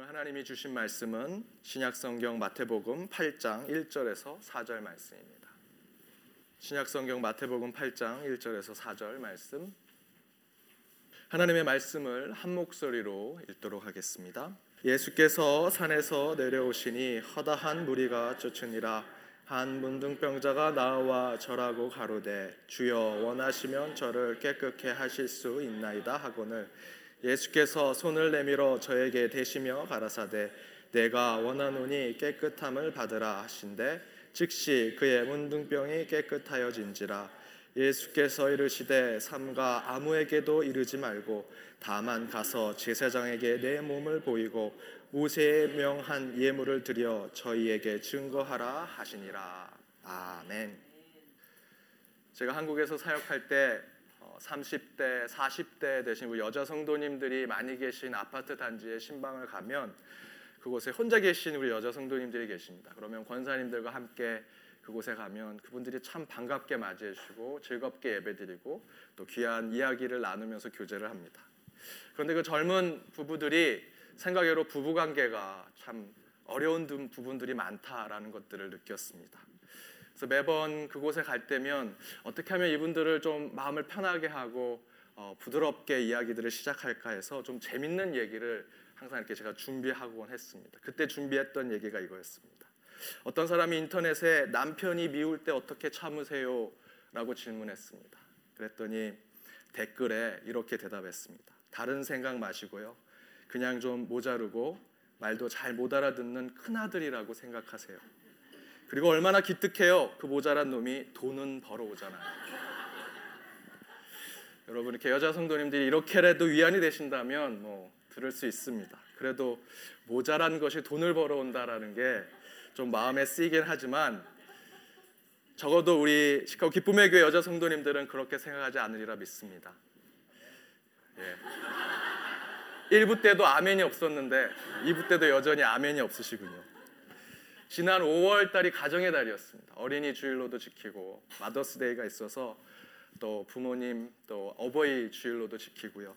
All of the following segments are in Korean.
오늘 하나님이 주신 말씀은 신약성경 마태복음 8장 1절에서 4절 말씀입니다. 신약성경 마태복음 8장 1절에서 4절 말씀 하나님의 말씀을 한 목소리로 읽도록 하겠습니다. 예수께서 산에서 내려오시니 허다한 무리가 쫓으니라 한 문둥병자가 나와 절하고 가로되 주여 원하시면 저를 깨끗게 하실 수 있나이다 하거늘 예수께서 손을 내밀어 저에게 대시며 가라사대 내가 원하노니 깨끗함을 받으라 하신대. 즉시 그의 문둥병이 깨끗하여진지라. 예수께서 이르시되 삼가 아무에게도 이르지 말고 다만 가서 제사장에게 내 몸을 보이고 모세의 명한 예물을 드려 저희에게 증거하라 하시니라. 아멘. 제가 한국에서 사역할 때 30대, 40대 되신 여자 성도님들이 많이 계신 아파트 단지에 신방을 가면 그곳에 혼자 계신 우리 여자 성도님들이 계십니다. 그러면 권사님들과 함께 그곳에 가면 그분들이 참 반갑게 맞이해 주시고 즐겁게 예배드리고 또 귀한 이야기를 나누면서 교제를 합니다. 그런데 그 젊은 부부들이 생각외로 부부 관계가 참 어려운 부분들이 많다라는 것들을 느꼈습니다. 그래서 매번 그곳에 갈 때면 어떻게 하면 이분들을 좀 마음을 편하게 하고 어, 부드럽게 이야기들을 시작할까 해서 좀 재밌는 얘기를 항상 이렇게 제가 준비하곤 했습니다. 그때 준비했던 얘기가 이거였습니다. 어떤 사람이 인터넷에 남편이 미울 때 어떻게 참으세요? 라고 질문했습니다. 그랬더니 댓글에 이렇게 대답했습니다. 다른 생각 마시고요. 그냥 좀 모자르고 말도 잘 못 알아듣는 큰아들이라고 생각하세요. 그리고 얼마나 기특해요. 그 모자란 놈이 돈은 벌어오잖아요. 여러분 이렇게 여자 성도님들이 이렇게라도 위안이 되신다면 뭐 들을 수 있습니다. 그래도 모자란 것이 돈을 벌어온다라는 게 좀 마음에 쓰이긴 하지만 적어도 우리 시카고 기쁨의 교회 여자 성도님들은 그렇게 생각하지 않으리라 믿습니다. 예. 1부 때도 아멘이 없었는데 2부 때도 여전히 아멘이 없으시군요. 지난 5월 달이 가정의 달이었습니다. 어린이 주일로도 지키고 마더스데이가 있어서 또 부모님 또 어버이 주일로도 지키고요.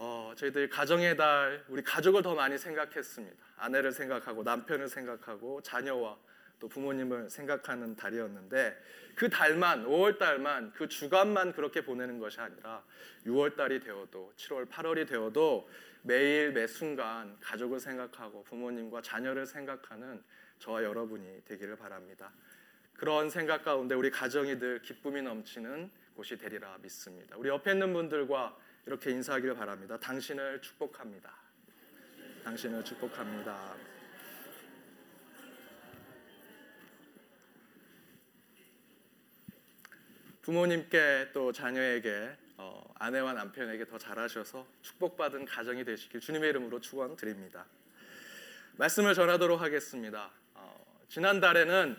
어, 저희들 가정의 달 우리 가족을 더 많이 생각했습니다. 아내를 생각하고 남편을 생각하고 자녀와 또 부모님을 생각하는 달이었는데 그 달만 5월 달만 그 주간만 그렇게 보내는 것이 아니라 6월 달이 되어도 7월 8월이 되어도 매일 매 순간 가족을 생각하고 부모님과 자녀를 생각하는 저와 여러분이 되기를 바랍니다. 그런 생각 가운데 우리 가정이 늘 기쁨이 넘치는 곳이 되리라 믿습니다. 우리 옆에 있는 분들과 이렇게 인사하기를 바랍니다. 당신을 축복합니다. 당신을 축복합니다. 부모님께 또 자녀에게 어, 아내와 남편에게 더 잘하셔서 축복받은 가정이 되시길 주님의 이름으로 축원드립니다. 말씀을 전하도록 하겠습니다. 지난달에는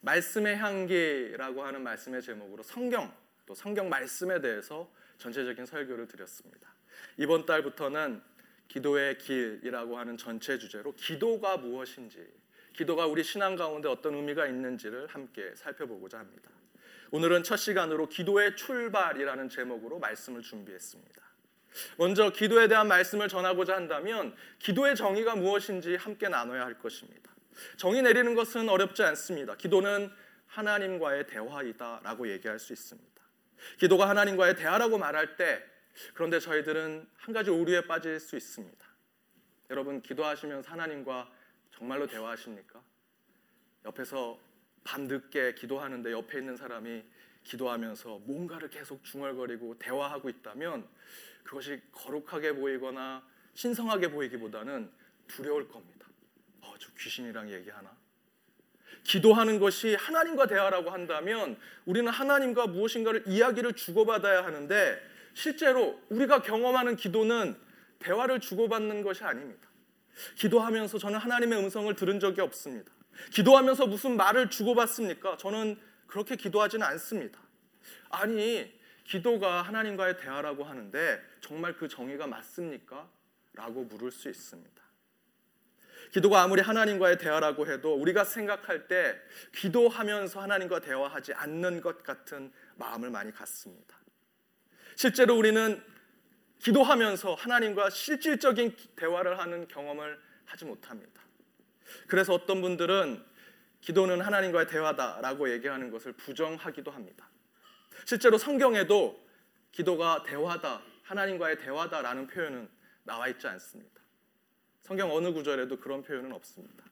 말씀의 향기라고 하는 말씀의 제목으로 성경 또 성경 말씀에 대해서 전체적인 설교를 드렸습니다. 이번 달부터는 기도의 길이라고 하는 전체 주제로 기도가 무엇인지, 기도가 우리 신앙 가운데 어떤 의미가 있는지를 함께 살펴보고자 합니다. 오늘은 첫 시간으로 기도의 출발이라는 제목으로 말씀을 준비했습니다. 먼저 기도에 대한 말씀을 전하고자 한다면 기도의 정의가 무엇인지 함께 나눠야 할 것입니다. 정의 내리는 것은 어렵지 않습니다. 기도는 하나님과의 대화이다라고 얘기할 수 있습니다. 기도가 하나님과의 대화라고 말할 때 그런데 저희들은 한 가지 오류에 빠질 수 있습니다. 여러분 기도하시면서 하나님과 정말로 대화하십니까? 옆에서 밤늦게 기도하는데 옆에 있는 사람이 기도하면서 뭔가를 계속 중얼거리고 대화하고 있다면 그것이 거룩하게 보이거나 신성하게 보이기보다는 두려울 겁니다. 저 귀신이랑 얘기하나? 기도하는 것이 하나님과 대화라고 한다면 우리는 하나님과 무엇인가를 이야기를 주고받아야 하는데 실제로 우리가 경험하는 기도는 대화를 주고받는 것이 아닙니다. 기도하면서 저는 하나님의 음성을 들은 적이 없습니다. 기도하면서 무슨 말을 주고받습니까? 저는 그렇게 기도하지는 않습니다. 아니, 기도가 하나님과의 대화라고 하는데 정말 그 정의가 맞습니까? 라고 물을 수 있습니다. 기도가 아무리 하나님과의 대화라고 해도 우리가 생각할 때 기도하면서 하나님과 대화하지 않는 것 같은 마음을 많이 갖습니다. 실제로 우리는 기도하면서 하나님과 실질적인 대화를 하는 경험을 하지 못합니다. 그래서 어떤 분들은 기도는 하나님과의 대화다라고 얘기하는 것을 부정하기도 합니다. 실제로 성경에도 기도가 대화다, 하나님과의 대화다라는 표현은 나와 있지 않습니다. 성경 어느 구절에도 그런 표현은 없습니다.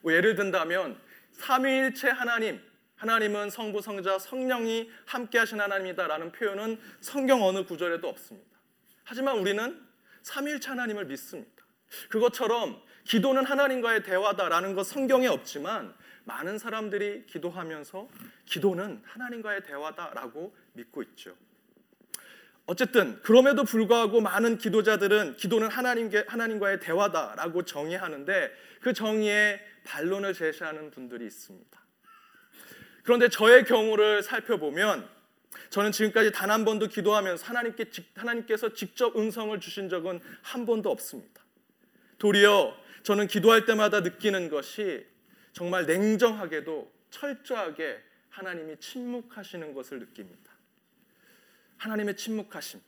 뭐 예를 든다면 삼위일체 하나님, 하나님은 성부, 성자, 성령이 함께 하신 하나님이다라는 표현은 성경 어느 구절에도 없습니다. 하지만 우리는 삼위일체 하나님을 믿습니다. 그것처럼 기도는 하나님과의 대화다라는 것 성경에 없지만 많은 사람들이 기도하면서 기도는 하나님과의 대화다라고 믿고 있죠. 어쨌든 그럼에도 불구하고 많은 기도자들은 기도는 하나님께 하나님과의 대화다라고 정의하는데 그 정의에 반론을 제시하는 분들이 있습니다. 그런데 저의 경우를 살펴보면 저는 지금까지 단 한 번도 기도하면서 하나님께 하나님께서 직접 음성을 주신 적은 한 번도 없습니다. 도리어 저는 기도할 때마다 느끼는 것이 정말 냉정하게도 철저하게 하나님이 침묵하시는 것을 느낍니다. 하나님의 침묵하심.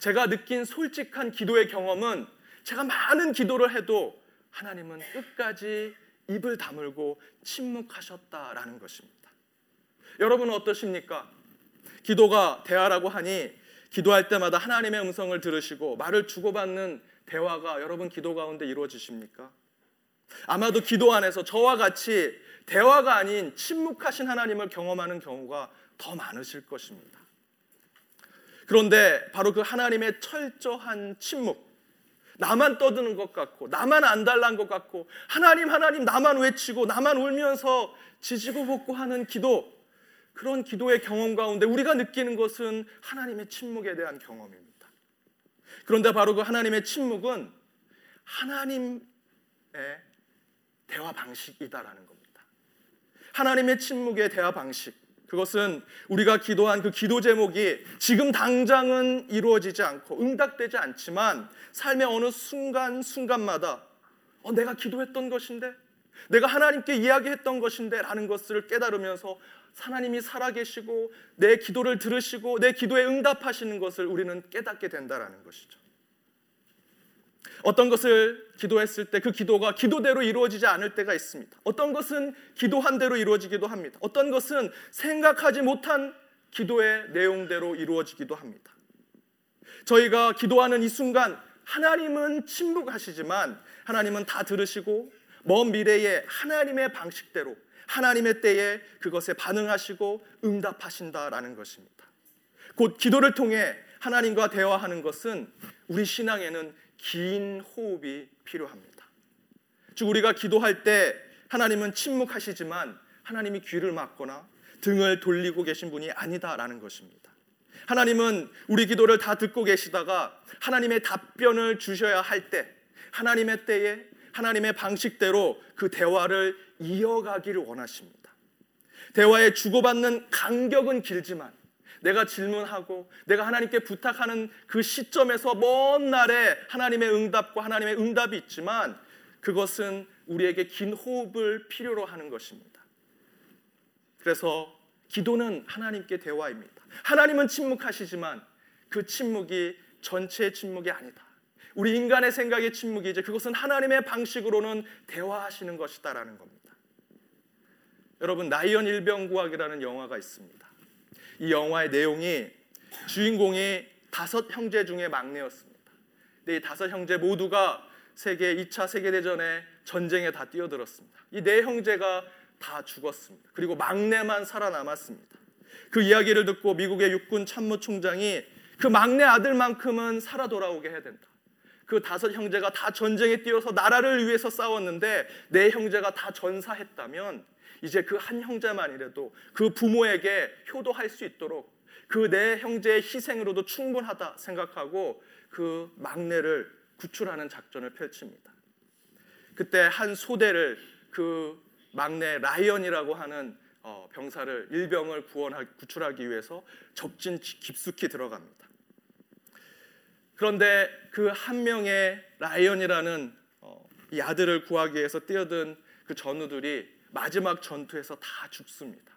제가 느낀 솔직한 기도의 경험은 제가 많은 기도를 해도 하나님은 끝까지 입을 다물고 침묵하셨다라는 것입니다. 여러분은 어떠십니까? 기도가 대화라고 하니 기도할 때마다 하나님의 음성을 들으시고 말을 주고받는 대화가 여러분 기도 가운데 이루어지십니까? 아마도 기도 안에서 저와 같이 대화가 아닌 침묵하신 하나님을 경험하는 경우가 더 많으실 것입니다. 그런데 바로 그 하나님의 철저한 침묵, 나만 떠드는 것 같고, 나만 안달난 것 같고, 하나님, 하나님, 나만 외치고, 나만 울면서 지지고 볶고 하는 기도, 그런 기도의 경험 가운데 우리가 느끼는 것은 하나님의 침묵에 대한 경험입니다. 그런데 바로 그 하나님의 침묵은 하나님의 대화 방식이다라는 겁니다. 하나님의 침묵의 대화 방식. 그것은 우리가 기도한 그 기도 제목이 지금 당장은 이루어지지 않고 응답되지 않지만 삶의 어느 순간 순간마다 어, 내가 기도했던 것인데 내가 하나님께 이야기했던 것인데 라는 것을 깨달으면서 하나님이 살아계시고 내 기도를 들으시고 내 기도에 응답하시는 것을 우리는 깨닫게 된다라는 것이죠. 어떤 것을 기도했을 때 그 기도가 기도대로 이루어지지 않을 때가 있습니다. 어떤 것은 기도한 대로 이루어지기도 합니다. 어떤 것은 생각하지 못한 기도의 내용대로 이루어지기도 합니다. 저희가 기도하는 이 순간 하나님은 침묵하시지만 하나님은 다 들으시고 먼 미래에 하나님의 방식대로 하나님의 때에 그것에 반응하시고 응답하신다라는 것입니다. 곧 기도를 통해 하나님과 대화하는 것은 우리 신앙에는 긴 호흡이 필요합니다. 즉 우리가 기도할 때 하나님은 침묵하시지만 하나님이 귀를 막거나 등을 돌리고 계신 분이 아니다라는 것입니다. 하나님은 우리 기도를 다 듣고 계시다가 하나님의 답변을 주셔야 할 때 하나님의 때에 하나님의 방식대로 그 대화를 이어가기를 원하십니다. 대화에 주고받는 간격은 길지만 내가 질문하고 내가 하나님께 부탁하는 그 시점에서 먼 날에 하나님의 응답과 하나님의 응답이 있지만 그것은 우리에게 긴 호흡을 필요로 하는 것입니다. 그래서 기도는 하나님께 대화입니다. 하나님은 침묵하시지만 그 침묵이 전체의 침묵이 아니다. 우리 인간의 생각의 침묵이지 그것은 하나님의 방식으로는 대화하시는 것이다라는 겁니다. 여러분 나이언 일병구학이라는 영화가 있습니다. 이 영화의 내용이 주인공이 다섯 형제 중에 막내였습니다. 이 다섯 형제 모두가 세계 2차 세계 대전에 전쟁에 다 뛰어들었습니다. 이 네 형제가 다 죽었습니다. 그리고 막내만 살아남았습니다. 그 이야기를 듣고 미국의 육군 참모총장이 그 막내 아들만큼은 살아 돌아오게 해야 된다. 그 다섯 형제가 다 전쟁에 뛰어서 나라를 위해서 싸웠는데 네 형제가 다 전사했다면 이제 그 한 형제만이라도 그 부모에게 효도할 수 있도록 그네 형제의 희생으로도 충분하다 생각하고 그 막내를 구출하는 작전을 펼칩니다. 그때 한 소대를 그 막내 라이언이라고 하는 어, 병사를 일병을 구원하 구출하기 위해서 적진 깊숙이 들어갑니다. 그런데 그 한 명의 라이언이라는 어, 이 아들을 구하기 위해서 뛰어든 그 전우들이 마지막 전투에서 다 죽습니다.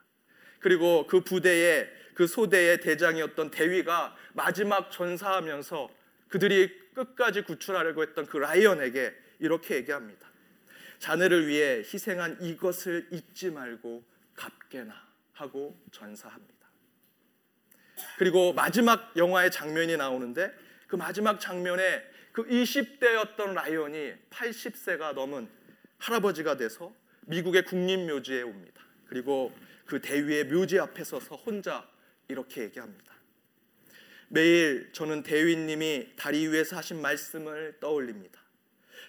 그리고 그 부대의 그 소대의 대장이었던 대위가 마지막 전사하면서 그들이 끝까지 구출하려고 했던 그 라이언에게 이렇게 얘기합니다. 자네를 위해 희생한 이것을 잊지 말고 갚게나 하고 전사합니다. 그리고 마지막 영화의 장면이 나오는데 그 마지막 장면에 그 20대였던 라이언이 80세가 넘은 할아버지가 돼서 미국의 국립묘지에 옵니다. 그리고 그 대위의 묘지 앞에 서서 혼자 이렇게 얘기합니다. 매일 저는 대위님이 다리 위에서 하신 말씀을 떠올립니다.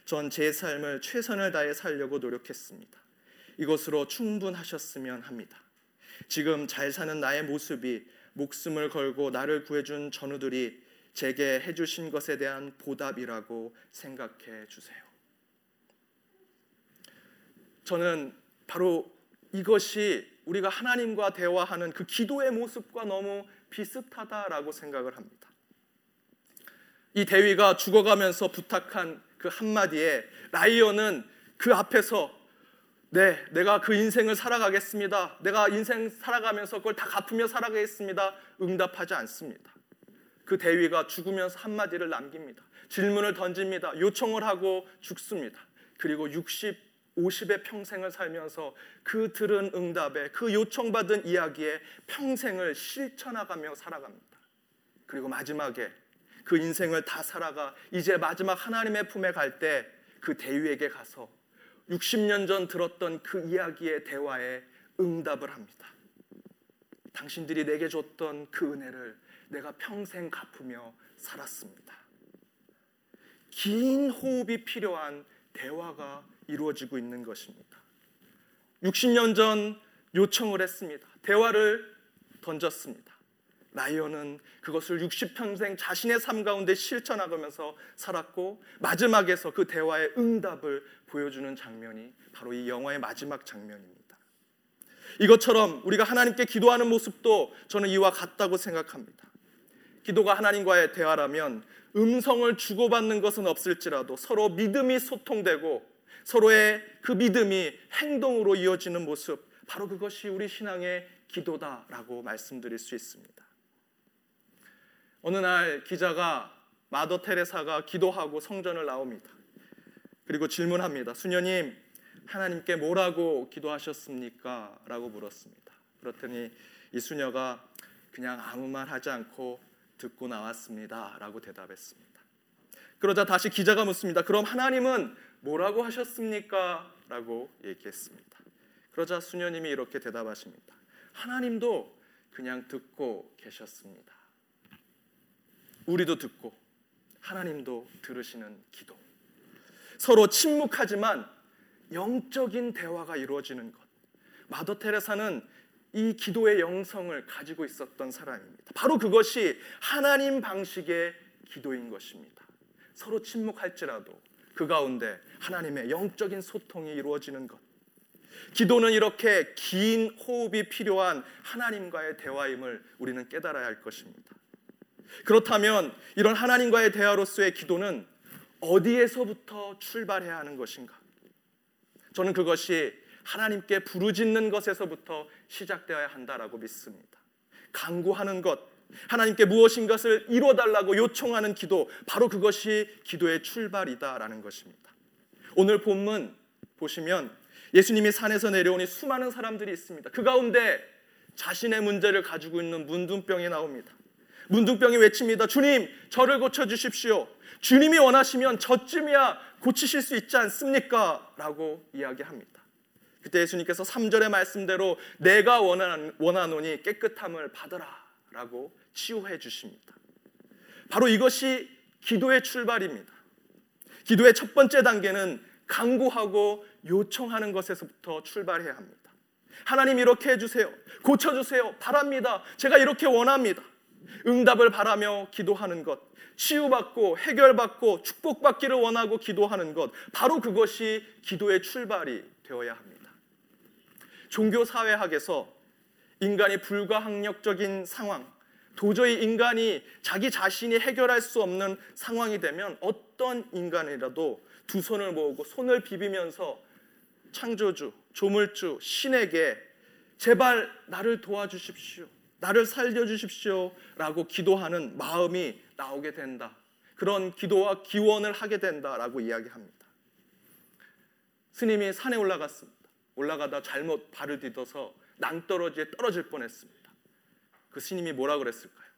전 제 삶을 최선을 다해 살려고 노력했습니다. 이것으로 충분하셨으면 합니다. 지금 잘 사는 나의 모습이 목숨을 걸고 나를 구해준 전우들이 제게 해주신 것에 대한 보답이라고 생각해 주세요. 저는 바로 이것이 우리가 하나님과 대화하는 그 기도의 모습과 너무 비슷하다라고 생각을 합니다. 이 대위가 죽어가면서 부탁한 그 한마디에 라이언은 그 앞에서 네, 내가 그 인생을 살아가겠습니다. 내가 인생 살아가면서 그걸 다 갚으며 살아가겠습니다. 응답하지 않습니다. 그 대위가 죽으면서 한마디를 남깁니다. 질문을 던집니다. 요청을 하고 죽습니다. 그리고 60, 50의 평생을 살면서 그 들은 응답에 그 요청받은 이야기에 평생을 실천하가며 살아갑니다. 그리고 마지막에 그 인생을 다 살아가 이제 마지막 하나님의 품에 갈 때 그 대위에게 가서 60년 전 들었던 그 이야기의 대화에 응답을 합니다. 당신들이 내게 줬던 그 은혜를 내가 평생 갚으며 살았습니다. 긴 호흡이 필요한 대화가 이루어지고 있는 것입니다. 60년 전 요청을 했습니다. 대화를 던졌습니다. 라이언은 그것을 60평생 자신의 삶 가운데 실천하면서 살았고 마지막에서 그 대화의 응답을 보여주는 장면이 바로 이 영화의 마지막 장면입니다. 이것처럼 우리가 하나님께 기도하는 모습도 저는 이와 같다고 생각합니다. 기도가 하나님과의 대화라면 음성을 주고받는 것은 없을지라도 서로 믿음이 소통되고 서로의 그 믿음이 행동으로 이어지는 모습 바로 그것이 우리 신앙의 기도다라고 말씀드릴 수 있습니다. 어느 날 기자가 마더 테레사가 기도하고 성전을 나옵니다. 그리고 질문합니다. 수녀님, 하나님께 뭐라고 기도하셨습니까? 라고 물었습니다. 그렇더니 이 수녀가 그냥 아무 말 하지 않고 듣고 나왔습니다. 라고 대답했습니다. 그러자 다시 기자가 묻습니다. 그럼 하나님은 뭐라고 하셨습니까? 라고 얘기했습니다. 그러자 수녀님이 이렇게 대답하십니다. 하나님도 그냥 듣고 계셨습니다. 우리도 듣고 하나님도 들으시는 기도. 서로 침묵하지만 영적인 대화가 이루어지는 것. 마더 테레사는 이 기도의 영성을 가지고 있었던 사람입니다. 바로 그것이 하나님 방식의 기도인 것입니다. 서로 침묵할지라도 그 가운데 하나님의 영적인 소통이 이루어지는 것. 기도는 이렇게 긴 호흡이 필요한 하나님과의 대화임을 우리는 깨달아야 할 것입니다. 그렇다면 이런 하나님과의 대화로서의 기도는 어디에서부터 출발해야 하는 것인가? 저는 그것이 하나님께 부르짖는 것에서부터 시작되어야 한다라고 믿습니다. 강구하는 것, 하나님께 무엇인 것을 이루어 달라고 요청하는 기도, 바로 그것이 기도의 출발이다라는 것입니다. 오늘 본문 보시면 예수님이 산에서 내려오니 수많은 사람들이 있습니다. 그 가운데 자신의 문제를 가지고 있는 문둥병이 나옵니다. 문둥병이 외칩니다. 주님, 저를 고쳐 주십시오. 주님이 원하시면 저쯤이야 고치실 수 있지 않습니까? 라고 이야기합니다. 그때 예수님께서 3절의 말씀대로 내가 원하노니 깨끗함을 받으라 라고 치유해 주십니다. 바로 이것이 기도의 출발입니다. 기도의 첫 번째 단계는 강구하고 요청하는 것에서부터 출발해야 합니다. 하나님 이렇게 해주세요. 고쳐주세요. 바랍니다. 제가 이렇게 원합니다. 응답을 바라며 기도하는 것, 치유받고 해결받고 축복받기를 원하고 기도하는 것, 바로 그것이 기도의 출발이 되어야 합니다. 종교 사회학에서 인간이 불가항력적인 상황, 도저히 인간이 자기 자신이 해결할 수 없는 상황이 되면 어떤 인간이라도 두 손을 모으고 손을 비비면서 창조주, 조물주, 신에게 제발 나를 도와주십시오. 나를 살려주십시오. 라고 기도하는 마음이 나오게 된다. 그런 기도와 기원을 하게 된다 라고 이야기합니다. 스님이 산에 올라갔습니다. 올라가다 잘못 발을 디뎌서 낭떠러지에 떨어질 뻔했습니다. 그 스님이 뭐라 그랬을까요?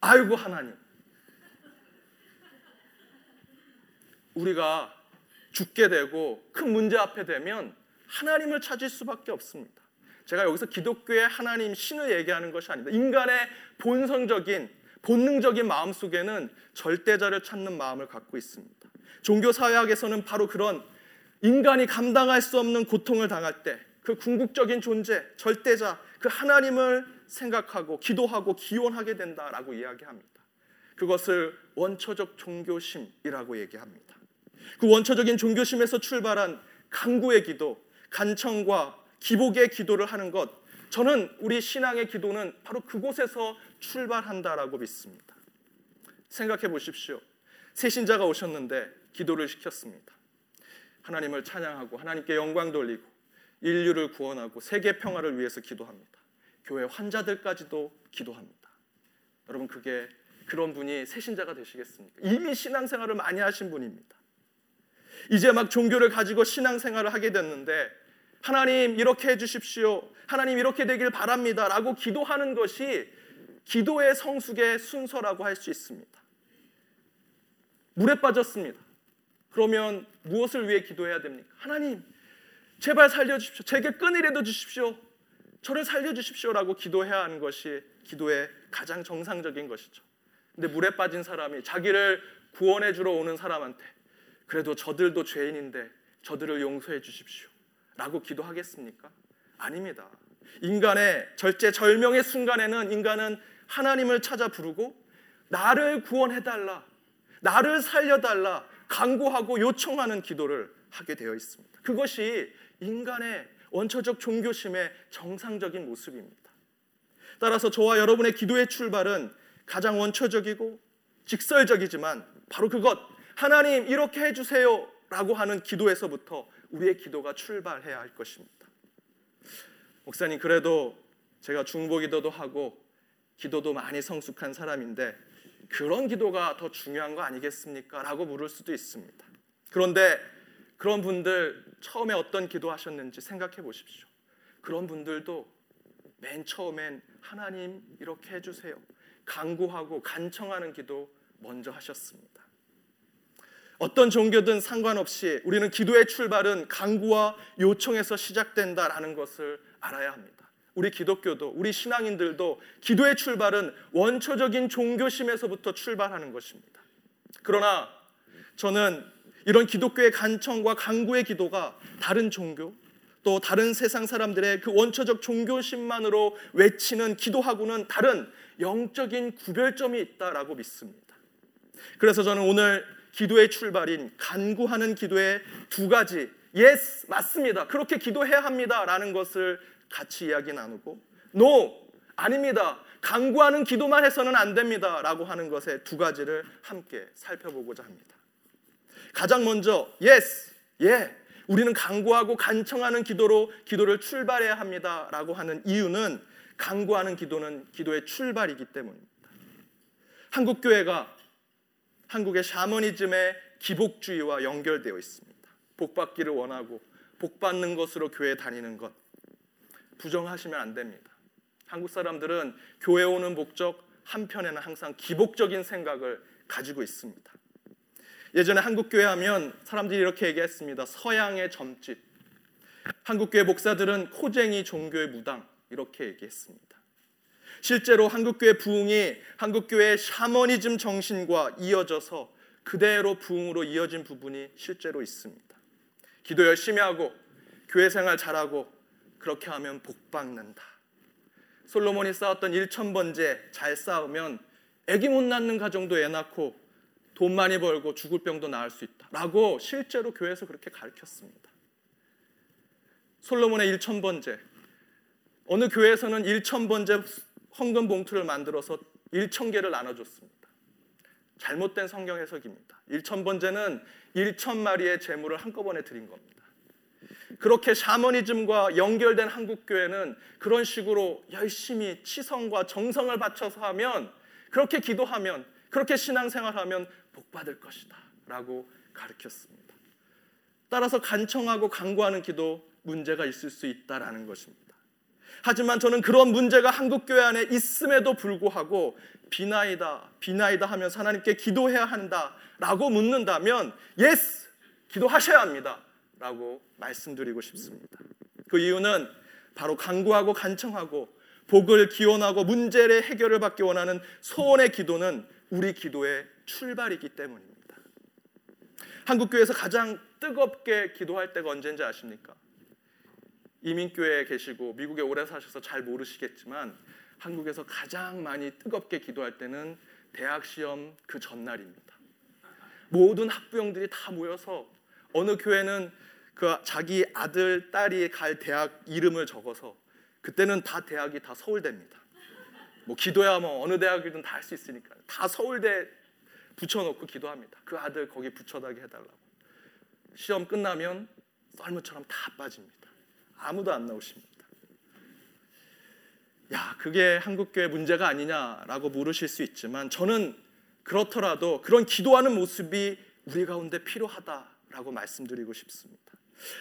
아이고 하나님. 우리가 죽게 되고 큰 문제 앞에 되면 하나님을 찾을 수밖에 없습니다. 제가 여기서 기독교의 하나님 신을 얘기하는 것이 아닙니다. 인간의 본성적인 본능적인 마음 속에는 절대자를 찾는 마음을 갖고 있습니다. 종교 사회학에서는 바로 그런 인간이 감당할 수 없는 고통을 당할 때 그 궁극적인 존재, 절대자, 그 하나님을 생각하고 기도하고 기원하게 된다라고 이야기합니다. 그것을 원초적 종교심이라고 얘기합니다. 그 원초적인 종교심에서 출발한 강구의 기도, 간청과 기복의 기도를 하는 것, 저는 우리 신앙의 기도는 바로 그곳에서 출발한다라고 믿습니다. 생각해 보십시오. 새신자가 오셨는데 기도를 시켰습니다. 하나님을 찬양하고 하나님께 영광 돌리고 인류를 구원하고 세계 평화를 위해서 기도합니다. 교회 환자들까지도 기도합니다. 여러분 그게 그런 분이 새신자가 되시겠습니까? 이미 신앙생활을 많이 하신 분입니다. 이제 막 종교를 가지고 신앙생활을 하게 됐는데 하나님 이렇게 해 주십시오. 하나님 이렇게 되길 바랍니다 라고 기도하는 것이 기도의 성숙의 순서라고 할 수 있습니다. 물에 빠졌습니다. 그러면 무엇을 위해 기도해야 됩니까? 하나님, 제발 살려주십시오. 제게 끈이라도 주십시오. 저를 살려주십시오라고 기도해야 하는 것이 기도의 가장 정상적인 것이죠. 근데 물에 빠진 사람이 자기를 구원해 주러 오는 사람한테 그래도 저들도 죄인인데 저들을 용서해 주십시오. 라고 기도하겠습니까? 아닙니다. 인간의 절제절명의 순간에는 인간은 하나님을 찾아 부르고 나를 구원해 달라. 나를 살려 달라. 강구하고 요청하는 기도를 하게 되어 있습니다. 그것이 인간의 원초적 종교심의 정상적인 모습입니다. 따라서 저와 여러분의 기도의 출발은 가장 원초적이고 직설적이지만 바로 그것 하나님 이렇게 해주세요 라고 하는 기도에서부터 우리의 기도가 출발해야 할 것입니다. 목사님 그래도 제가 중보기도도 하고 기도도 많이 성숙한 사람인데 그런 기도가 더 중요한 거 아니겠습니까? 라고 물을 수도 있습니다. 그런데 그런 분들 처음에 어떤 기도 하셨는지 생각해 보십시오. 그런 분들도 맨 처음엔 하나님 이렇게 해주세요. 간구하고 간청하는 기도 먼저 하셨습니다. 어떤 종교든 상관없이 우리는 기도의 출발은 간구와 요청에서 시작된다라는 것을 알아야 합니다. 우리 기독교도 우리 신앙인들도 기도의 출발은 원초적인 종교심에서부터 출발하는 것입니다. 그러나 저는 이런 기독교의 간청과 간구의 기도가 다른 종교 또 다른 세상 사람들의 그 원초적 종교심만으로 외치는 기도하고는 다른 영적인 구별점이 있다라고 믿습니다. 그래서 저는 오늘 기도의 출발인 간구하는 기도의 두 가지 yes 맞습니다. 그렇게 기도해야 합니다라는 것을 같이 이야기 나누고 no 아닙니다. 간구하는 기도만 해서는 안 됩니다라고 하는 것의 두 가지를 함께 살펴보고자 합니다. 가장 먼저 yes 예 우리는 간구하고 간청하는 기도로 기도를 출발해야 합니다라고 하는 이유는 간구하는 기도는 기도의 출발이기 때문입니다. 한국 교회가 한국의 샤머니즘의 기복주의와 연결되어 있습니다. 복 받기를 원하고 복 받는 것으로 교회 다니는 것 부정하시면 안 됩니다. 한국 사람들은 교회 오는 목적 한편에는 항상 기복적인 생각을 가지고 있습니다. 예전에 한국 교회 하면 사람들이 이렇게 얘기했습니다. 서양의 점집. 한국 교회 목사들은 코쟁이 종교의 무당 이렇게 얘기했습니다. 실제로 한국 교회 부흥이 한국 교회의 샤머니즘 정신과 이어져서 그대로 부흥으로 이어진 부분이 실제로 있습니다. 기도 열심히 하고 교회 생활 잘하고 그렇게 하면 복 받는다. 솔로몬이 쌓았던 1천 번째 잘 쌓으면 아기 못 낳는 가정도 애 낳고 돈 많이 벌고 죽을 병도 나을 수 있다. 라고 실제로 교회에서 그렇게 가르쳤습니다. 솔로몬의 1천 번째 어느 교회에서는 1천 번째 헌금 봉투를 만들어서 1천 개를 나눠줬습니다. 잘못된 성경 해석입니다. 1천 번째는 1천 마리의 재물을 한꺼번에 드린 겁니다. 그렇게 샤머니즘과 연결된 한국 교회는 그런 식으로 열심히 치성과 정성을 바쳐서 하면 그렇게 기도하면 그렇게 신앙생활하면 복 받을 것이다 라고 가르쳤습니다. 따라서 간청하고 간구하는 기도 문제가 있을 수 있다라는 것입니다. 하지만 저는 그런 문제가 한국 교회 안에 있음에도 불구하고 비나이다 비나이다 하면서 하나님께 기도해야 한다라고 묻는다면 Yes 기도하셔야 합니다라고 말씀드리고 싶습니다. 그 이유는 바로 간구하고 간청하고 복을 기원하고 문제의 해결을 받기 원하는 소원의 기도는 우리 기도의 출발이기 때문입니다. 한국 교회에서 가장 뜨겁게 기도할 때가 언제인지 아십니까? 이민교회에 계시고 미국에 오래 사셔서 잘 모르시겠지만 한국에서 가장 많이 뜨겁게 기도할 때는 대학 시험 그 전날입니다. 모든 학부형들이 다 모여서 어느 교회는 그 자기 아들 딸이 갈 대학 이름을 적어서 그때는 다 대학이 다 서울대입니다. 뭐 기도야 뭐 어느 대학이든 다 할 수 있으니까 다 서울대 붙여놓고 기도합니다. 그 아들 거기 붙여다게 해달라고. 시험 끝나면 썰무처럼 다 빠집니다. 아무도 안 나오십니다. 야, 그게 한국교회 문제가 아니냐라고 물으실 수 있지만 저는 그렇더라도 그런 기도하는 모습이 우리 가운데 필요하다라고 말씀드리고 싶습니다.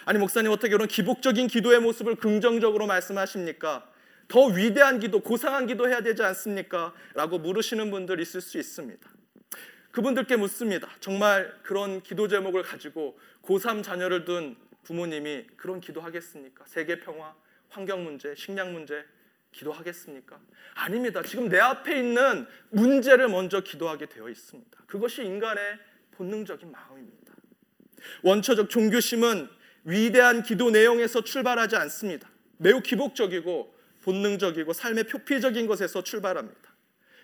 아니 목사님 어떻게 그런 기복적인 기도의 모습을 긍정적으로 말씀하십니까? 더 위대한 기도, 고상한 기도 해야 되지 않습니까? 라고 물으시는 분들 있을 수 있습니다. 그분들께 묻습니다. 정말 그런 기도 제목을 가지고 고3 자녀를 둔 부모님이 그런 기도하겠습니까? 세계 평화, 환경 문제, 식량 문제 기도하겠습니까? 아닙니다. 지금 내 앞에 있는 문제를 먼저 기도하게 되어 있습니다. 그것이 인간의 본능적인 마음입니다. 원초적 종교심은 위대한 기도 내용에서 출발하지 않습니다. 매우 기복적이고 본능적이고 삶의 표피적인 것에서 출발합니다.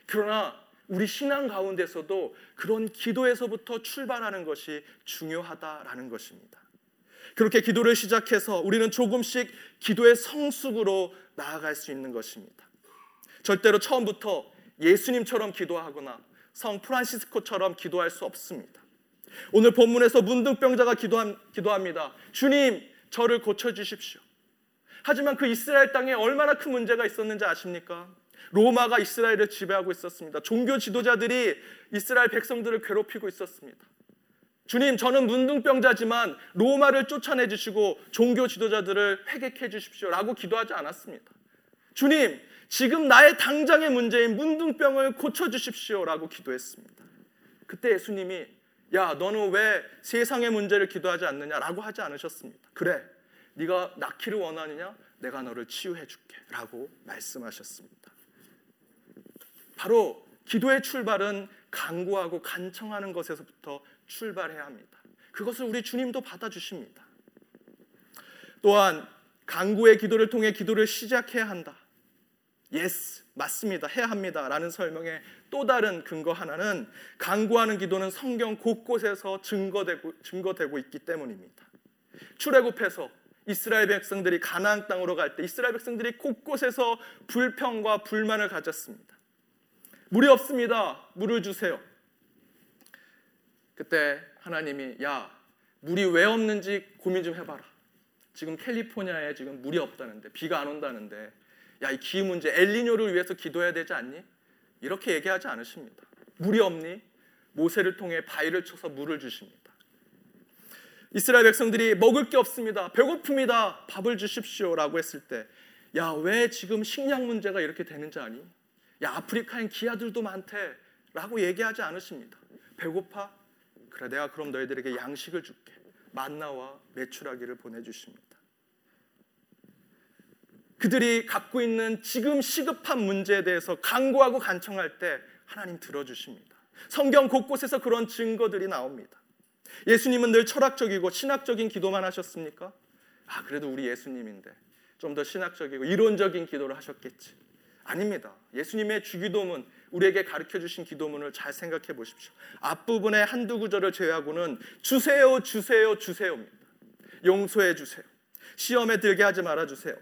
그러나 우리 신앙 가운데서도 그런 기도에서부터 출발하는 것이 중요하다라는 것입니다. 그렇게 기도를 시작해서 우리는 조금씩 기도의 성숙으로 나아갈 수 있는 것입니다. 절대로 처음부터 예수님처럼 기도하거나 성 프란시스코처럼 기도할 수 없습니다. 오늘 본문에서 문둥병자가 기도합니다. 주님, 저를 고쳐 주십시오. 하지만 그 이스라엘 땅에 얼마나 큰 문제가 있었는지 아십니까? 로마가 이스라엘을 지배하고 있었습니다. 종교 지도자들이 이스라엘 백성들을 괴롭히고 있었습니다. 주님, 저는 문둥병자지만 로마를 쫓아내 주시고 종교 지도자들을 회개해 주십시오. 라고 기도하지 않았습니다. 주님, 지금 나의 당장의 문제인 문둥병을 고쳐 주십시오. 라고 기도했습니다. 그때 예수님이 야, 너는 왜 세상의 문제를 기도하지 않느냐? 라고 하지 않으셨습니다. 그래, 네가 낳기를 원하느냐? 내가 너를 치유해 줄게. 라고 말씀하셨습니다. 바로 기도의 출발은 간구하고 간청하는 것에서부터 출발해야 합니다. 그것을 우리 주님도 받아주십니다. 또한 간구의 기도를 통해 기도를 시작해야 한다. yes, 맞습니다. 해야 합니다. 라는 설명의 또 다른 근거 하나는 간구하는 기도는 성경 곳곳에서 증거되고, 증거되고 있기 때문입니다. 출애굽해서 이스라엘 백성들이 가나안 땅으로 갈 때 이스라엘 백성들이 곳곳에서 불평과 불만을 가졌습니다. 물이 없습니다. 물을 주세요. 그때 하나님이 야 물이 왜 없는지 고민 좀 해봐라. 지금 캘리포니아에 지금 물이 없다는데 비가 안 온다는데 야 이 기후 문제 엘리뇨를 위해서 기도해야 되지 않니? 이렇게 얘기하지 않으십니다. 물이 없니? 모세를 통해 바위를 쳐서 물을 주십니다. 이스라엘 백성들이 먹을 게 없습니다. 배고픕니다. 밥을 주십시오라고 했을 때 야, 왜 지금 식량 문제가 이렇게 되는지 아니? 야, 아프리카엔 기아들도 많대. 라고 얘기하지 않으십니다. 배고파? 그래 내가 그럼 너희들에게 양식을 줄게. 만나와 메추라기를 보내주십니다. 그들이 갖고 있는 지금 시급한 문제에 대해서 간구하고 간청할 때 하나님 들어주십니다. 성경 곳곳에서 그런 증거들이 나옵니다. 예수님은 늘 철학적이고 신학적인 기도만 하셨습니까? 아, 그래도 우리 예수님인데 좀 더 신학적이고 이론적인 기도를 하셨겠지. 아닙니다. 예수님의 주기도문 우리에게 가르쳐 주신 기도문을 잘 생각해 보십시오. 앞부분의 한두 구절을 제외하고는 주세요, 주세요, 주세요입니다. 용서해 주세요. 시험에 들게 하지 말아 주세요.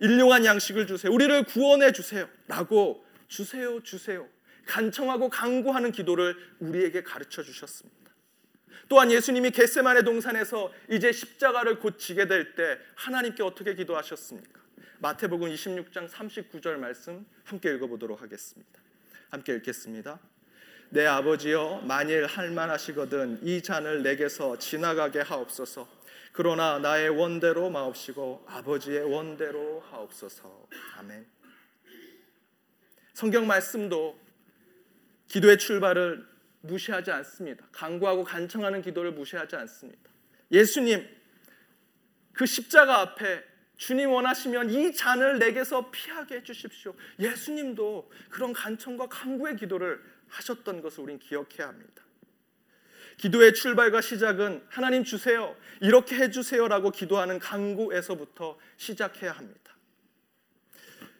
일용한 양식을 주세요. 우리를 구원해 주세요. 라고 주세요, 주세요. 간청하고 강구하는 기도를 우리에게 가르쳐 주셨습니다. 또한 예수님이 겟세만의 동산에서 이제 십자가를 곧 지게 될 때 하나님께 어떻게 기도하셨습니까? 마태복음 26장 39절 말씀 함께 읽어보도록 하겠습니다. 함께 읽겠습니다. 내 아버지여 만일 할만하시거든 이 잔을 내게서 지나가게 하옵소서. 그러나 나의 원대로 마옵시고 아버지의 원대로 하옵소서. 아멘. 성경 말씀도 기도의 출발을 무시하지 않습니다. 강구하고 간청하는 기도를 무시하지 않습니다. 예수님 그 십자가 앞에 주님 원하시면 이 잔을 내게서 피하게 해 주십시오. 예수님도 그런 간청과 간구의 기도를 하셨던 것을 우린 기억해야 합니다. 기도의 출발과 시작은 하나님 주세요. 이렇게 해 주세요라고 기도하는 간구에서부터 시작해야 합니다.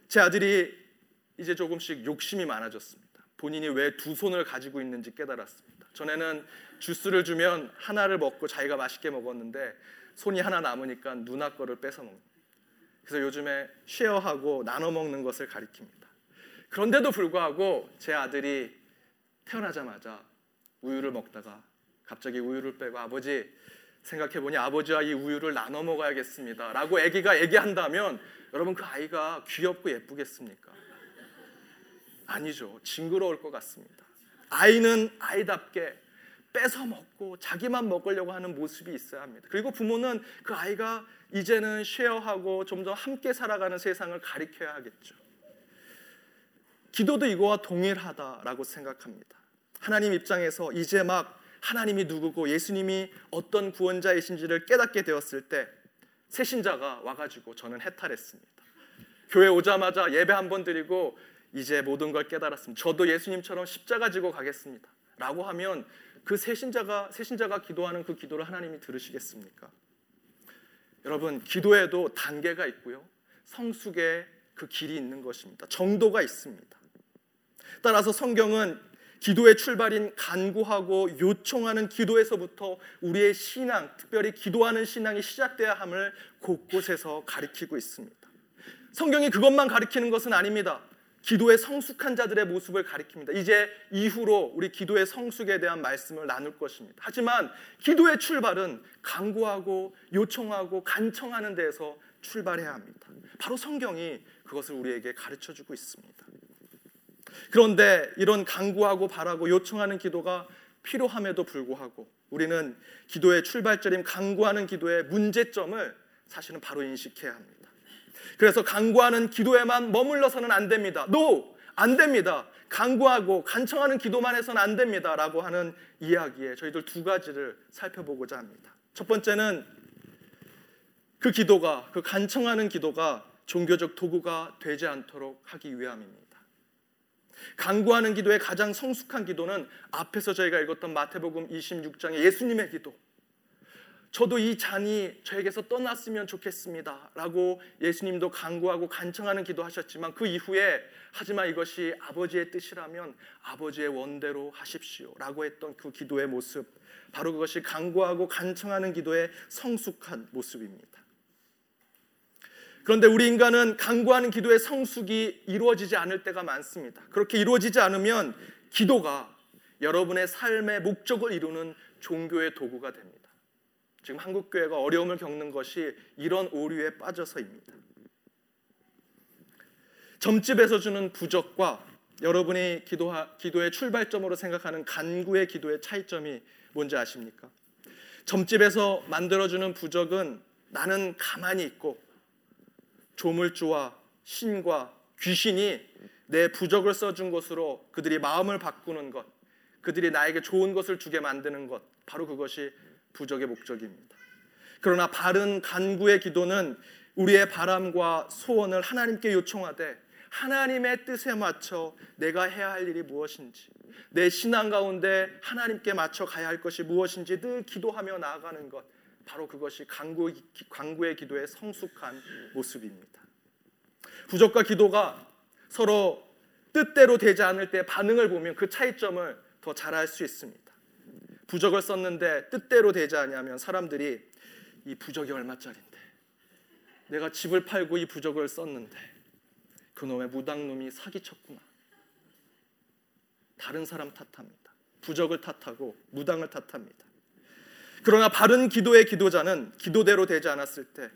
제 아들이 이제 조금씩 욕심이 많아졌습니다. 본인이 왜 두 손을 가지고 있는지 깨달았습니다. 전에는 주스를 주면 하나를 먹고 자기가 맛있게 먹었는데 손이 하나 남으니까 누나 거를 뺏어 먹는. 그래서 요즘에 쉐어하고 나눠 먹는 것을 가리킵니다. 그런데도 불구하고 제 아들이 태어나자마자 우유를 먹다가 갑자기 우유를 빼고 아버지 생각해 보니 아버지와 이 우유를 나눠 먹어야겠습니다. 라고 아기가 얘기한다면 여러분 그 아이가 귀엽고 예쁘겠습니까? 아니죠. 징그러울 것 같습니다. 아이는 아이답게 뺏어 먹고 자기만 먹으려고 하는 모습이 있어야 합니다. 그리고 부모는 그 아이가 이제는 쉐어하고 좀더 함께 살아가는 세상을 가리켜야 하겠죠. 기도도 이거와 동일하다라고 생각합니다. 하나님 입장에서 이제 막 하나님이 누구고 예수님이 어떤 구원자이신지를 깨닫게 되었을 때 새신자가 와가지고 저는 해탈했습니다. 교회 오자마자 예배 한 번 드리고 이제 모든 걸 깨달았습니다. 저도 예수님처럼 십자가 지고 가겠습니다. 라고 하면 그 새신자가 새신자가 기도하는 그 기도를 하나님이 들으시겠습니까? 여러분, 기도에도 단계가 있고요. 성숙의 그 길이 있는 것입니다. 정도가 있습니다. 따라서 성경은 기도의 출발인 간구하고 요청하는 기도에서부터 우리의 신앙, 특별히 기도하는 신앙이 시작돼야 함을 곳곳에서 가리키고 있습니다. 성경이 그것만 가리키는 것은 아닙니다. 기도의 성숙한 자들의 모습을 가리킵니다. 이제 이후로 우리 기도의 성숙에 대한 말씀을 나눌 것입니다. 하지만 기도의 출발은 강구하고 요청하고 간청하는 데에서 출발해야 합니다. 바로 성경이 그것을 우리에게 가르쳐 주고 있습니다. 그런데 이런 강구하고 바라고 요청하는 기도가 필요함에도 불구하고 우리는 기도의 출발점인 강구하는 기도의 문제점을 사실은 바로 인식해야 합니다. 그래서 강구하는 기도에만 머물러서는 안 됩니다. No! 안 됩니다. 강구하고 간청하는 기도만 해서는 안 됩니다. 라고 하는 이야기에 저희들 두 가지를 살펴보고자 합니다. 첫 번째는 그 기도가, 그 간청하는 기도가 종교적 도구가 되지 않도록 하기 위함입니다. 강구하는 기도의 가장 성숙한 기도는 앞에서 저희가 읽었던 마태복음 26장의 예수님의 기도, 저도 이 잔이 저에게서 떠났으면 좋겠습니다. 라고 예수님도 간구하고 간청하는 기도하셨지만 그 이후에 하지만 이것이 아버지의 뜻이라면 아버지의 원대로 하십시오. 라고 했던 그 기도의 모습. 바로 그것이 간구하고 간청하는 기도의 성숙한 모습입니다. 그런데 우리 인간은 간구하는 기도의 성숙이 이루어지지 않을 때가 많습니다. 그렇게 이루어지지 않으면 기도가 여러분의 삶의 목적을 이루는 종교의 도구가 됩니다. 지금 한국 교회가 어려움을 겪는 것이 이런 오류에 빠져서입니다. 점집에서 주는 부적과 여러분이 기도하, 기도의 출발점으로 생각하는 간구의 기도의 차이점이 뭔지 아십니까? 점집에서 만들어주는 부적은 나는 가만히 있고 조물주와 신과 귀신이 내 부적을 써준 것으로 그들이 마음을 바꾸는 것, 그들이 나에게 좋은 것을 주게 만드는 것, 바로 그것이 부적의 목적입니다. 그러나 바른 간구의 기도는 우리의 바람과 소원을 하나님께 요청하되 하나님의 뜻에 맞춰 내가 해야 할 일이 무엇인지 내 신앙 가운데 하나님께 맞춰 가야 할 것이 무엇인지 늘 기도하며 나아가는 것 바로 그것이 간구, 간구의 기도의 성숙한 모습입니다. 부적과 기도가 서로 뜻대로 되지 않을 때 반응을 보면 그 차이점을 더 잘 알 수 있습니다. 부적을 썼는데 뜻대로 되지 않냐면 사람들이 이 부적이 얼마짜린데 내가 집을 팔고 이 부적을 썼는데 그놈의 무당놈이 사기쳤구나. 다른 사람 탓합니다. 부적을 탓하고 무당을 탓합니다. 그러나 바른 기도의 기도자는 기도대로 되지 않았을 때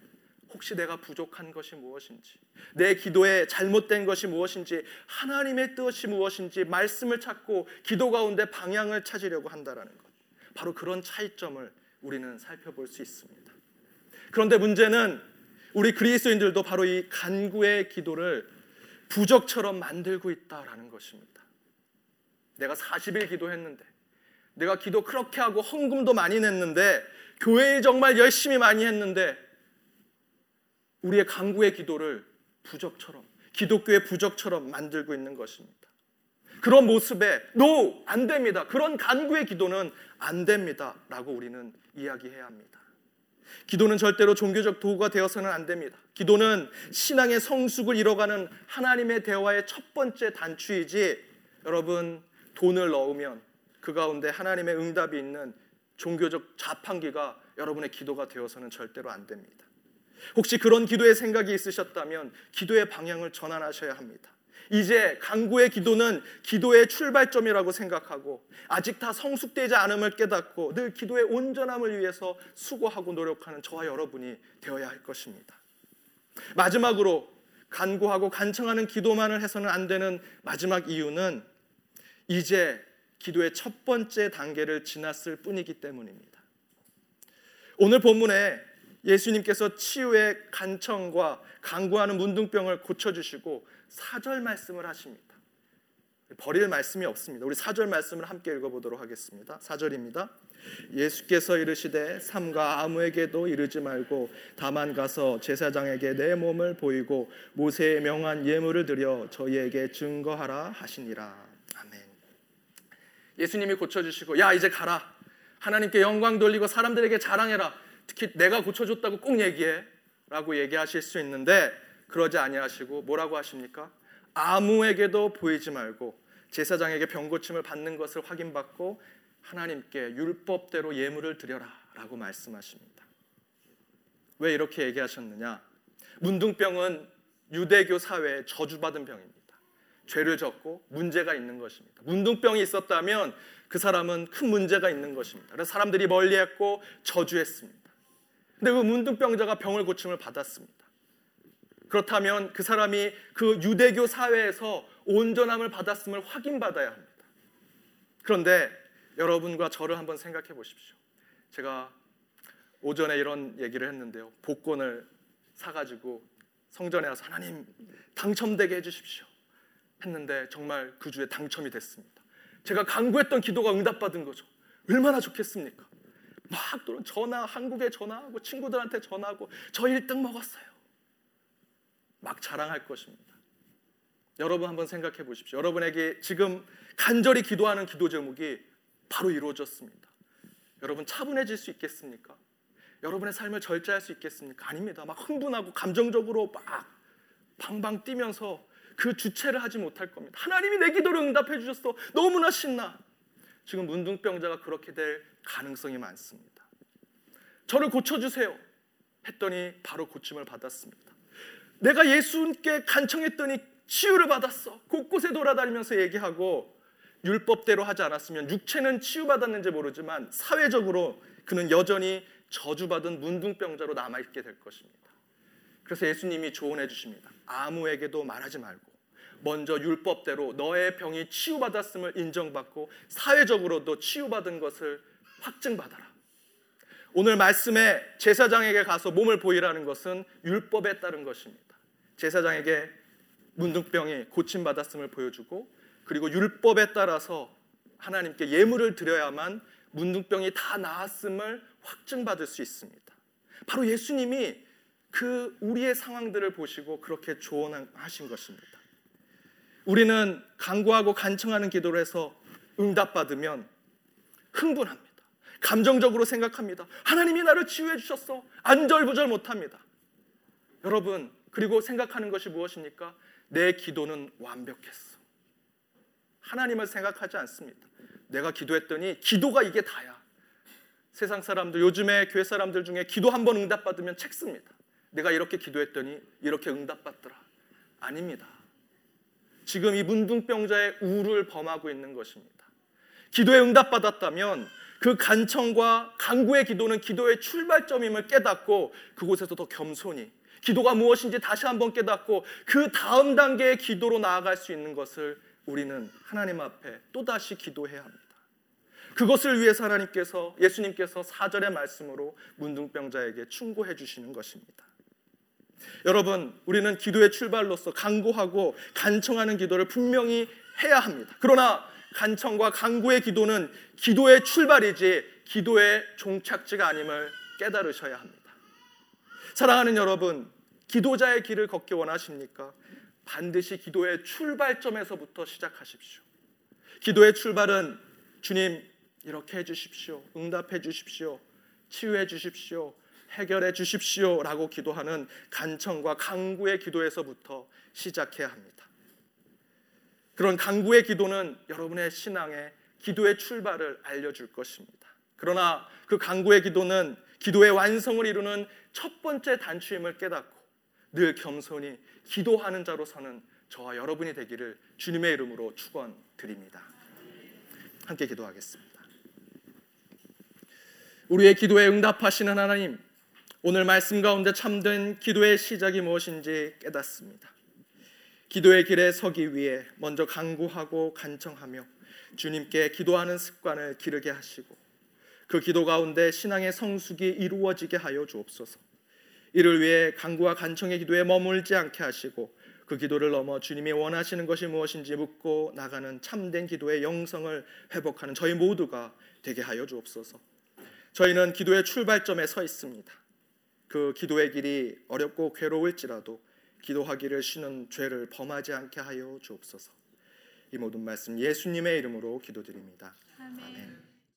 혹시 내가 부족한 것이 무엇인지, 내 기도에 잘못된 것이 무엇인지, 하나님의 뜻이 무엇인지 말씀을 찾고 기도 가운데 방향을 찾으려고 한다라는 것. 바로 그런 차이점을 우리는 살펴볼 수 있습니다. 그런데 문제는 우리 그리스도인들도 바로 이 간구의 기도를 부적처럼 만들고 있다라는 것입니다. 내가 40일 기도했는데 내가 기도 그렇게 하고 헌금도 많이 냈는데 교회에 정말 열심히 많이 했는데 우리의 간구의 기도를 부적처럼 기독교의 부적처럼 만들고 있는 것입니다. 그런 모습에 노! 안 됩니다. 그런 간구의 기도는 안 됩니다라고 우리는 이야기해야 합니다. 기도는 절대로 종교적 도구가 되어서는 안 됩니다. 기도는 신앙의 성숙을 이뤄가는 하나님의 대화의 첫 번째 단추이지 여러분 돈을 넣으면 그 가운데 하나님의 응답이 있는 종교적 자판기가 여러분의 기도가 되어서는 절대로 안 됩니다. 혹시 그런 기도의 생각이 있으셨다면 기도의 방향을 전환하셔야 합니다. 이제 강구의 기도는 기도의 출발점이라고 생각하고 아직 다 성숙되지 않음을 깨닫고 늘 기도의 온전함을 위해서 수고하고 노력하는 저와 여러분이 되어야 할 것입니다. 마지막으로 간구하고 간청하는 기도만을 해서는 안 되는 마지막 이유는 이제 기도의 첫 번째 단계를 지났을 뿐이기 때문입니다. 오늘 본문에 예수님께서 치유의 간청과 강구하는 문둥병을 고쳐주시고 사절 말씀을 하십니다. 버릴 말씀이 없습니다. 우리 사절 말씀을 함께 읽어보도록 하겠습니다. 사절입니다. 예수께서 이르시되 삼가 아무에게도 이르지 말고 다만 가서 제사장에게 내 몸을 보이고 모세의 명한 예물을 드려 저희에게 증거하라 하시니라. 아멘. 예수님이 고쳐주시고 야 이제 가라. 하나님께 영광 돌리고 사람들에게 자랑해라. 특히 내가 고쳐줬다고 꼭 얘기해. 라고 얘기하실 수 있는데 그러지 아니하시고 뭐라고 하십니까? 아무에게도 보이지 말고 제사장에게 병고침을 받는 것을 확인받고 하나님께 율법대로 예물을 드려라라고 말씀하십니다. 왜 이렇게 얘기하셨느냐? 문둥병은 유대교 사회에 저주받은 병입니다. 죄를 졌고 문제가 있는 것입니다. 문둥병이 있었다면 그 사람은 큰 문제가 있는 것입니다. 그래서 사람들이 멀리했고 저주했습니다. 근데 그 문둥병자가 병을 고침을 받았습니다. 그렇다면 그 사람이 그 유대교 사회에서 온전함을 받았음을 확인받아야 합니다. 그런데 여러분과 저를 한번 생각해 보십시오. 제가 오전에 이런 얘기를 했는데요. 복권을 사가지고 성전에 와서 하나님 당첨되게 해주십시오. 했는데 정말 그 주에 당첨이 됐습니다. 제가 간구했던 기도가 응답받은 거죠. 얼마나 좋겠습니까? 막 전화, 한국에 전화하고 친구들한테 전화하고 저 1등 먹었어요. 막 자랑할 것입니다. 여러분 한번 생각해 보십시오. 여러분에게 지금 간절히 기도하는 기도 제목이 바로 이루어졌습니다. 여러분 차분해질 수 있겠습니까? 여러분의 삶을 절제할 수 있겠습니까? 아닙니다. 막 흥분하고 감정적으로 막 방방 뛰면서 그 주체를 하지 못할 겁니다. 하나님이 내 기도를 응답해 주셨어. 너무나 신나. 지금 문둥병자가 그렇게 될 가능성이 많습니다. 저를 고쳐주세요. 했더니 바로 고침을 받았습니다. 내가 예수님께 간청했더니 치유를 받았어. 곳곳에 돌아다니면서 얘기하고 율법대로 하지 않았으면 육체는 치유받았는지 모르지만 사회적으로 그는 여전히 저주받은 문둥병자로 남아있게 될 것입니다. 그래서 예수님이 조언해 주십니다. 아무에게도 말하지 말고 먼저 율법대로 너의 병이 치유받았음을 인정받고 사회적으로도 치유받은 것을 확증받아라. 오늘 말씀에 제사장에게 가서 몸을 보이라는 것은 율법에 따른 것입니다. 제사장에게 문둥병이 고침받았음을 보여주고 그리고 율법에 따라서 하나님께 예물을 드려야만 문둥병이 다 나았음을 확증받을 수 있습니다. 바로 예수님이 그 우리의 상황들을 보시고 그렇게 조언하신 것입니다. 우리는 간구하고 간청하는 기도를 해서 응답받으면 흥분합니다. 감정적으로 생각합니다. 하나님이 나를 치유해 주셨어. 안절부절 못합니다. 여러분, 그리고 생각하는 것이 무엇입니까? 내 기도는 완벽했어. 하나님을 생각하지 않습니다. 내가 기도했더니 기도가 이게 다야. 세상 사람들, 요즘에 교회 사람들 중에 기도 한 번 응답받으면 책 씁니다. 내가 이렇게 기도했더니 이렇게 응답받더라. 아닙니다. 지금 이 문둥병자의 우를 범하고 있는 것입니다. 기도에 응답받았다면 그 간청과 간구의 기도는 기도의 출발점임을 깨닫고 그곳에서 더 겸손히 기도가 무엇인지 다시 한번 깨닫고 그 다음 단계의 기도로 나아갈 수 있는 것을 우리는 하나님 앞에 또다시 기도해야 합니다. 그것을 위해서 하나님께서 예수님께서 사절의 말씀으로 문둥병자에게 충고해 주시는 것입니다. 여러분, 우리는 기도의 출발로서 간구하고 간청하는 기도를 분명히 해야 합니다. 그러나 간청과 간구의 기도는 기도의 출발이지 기도의 종착지가 아님을 깨달으셔야 합니다. 사랑하는 여러분, 기도자의 길을 걷기 원하십니까? 반드시 기도의 출발점에서부터 시작하십시오. 기도의 출발은 주님 이렇게 해 주십시오. 응답해 주십시오. 치유해 주십시오. 해결해 주십시오 라고 기도하는 간청과 강구의 기도에서부터 시작해야 합니다. 그런 강구의 기도는 여러분의 신앙의 기도의 출발을 알려줄 것입니다. 그러나 그 강구의 기도는 기도의 완성을 이루는 첫 번째 단추임을 깨닫고 늘 겸손히 기도하는 자로서는 저와 여러분이 되기를 주님의 이름으로 축원드립니다. 함께 기도하겠습니다. 우리의 기도에 응답하시는 하나님, 오늘 말씀 가운데 참된 기도의 시작이 무엇인지 깨닫습니다. 기도의 길에 서기 위해 먼저 간구하고 간청하며 주님께 기도하는 습관을 기르게 하시고 그 기도 가운데 신앙의 성숙이 이루어지게 하여 주옵소서. 이를 위해 간구와 간청의 기도에 머물지 않게 하시고 그 기도를 넘어 주님이 원하시는 것이 무엇인지 묻고 나가는 참된 기도의 영성을 회복하는 저희 모두가 되게 하여 주옵소서. 저희는 기도의 출발점에 서 있습니다. 그 기도의 길이 어렵고 괴로울지라도 기도하기를 쉬는 죄를 범하지 않게 하여 주옵소서. 이 모든 말씀 예수님의 이름으로 기도드립니다. 아멘. 아멘.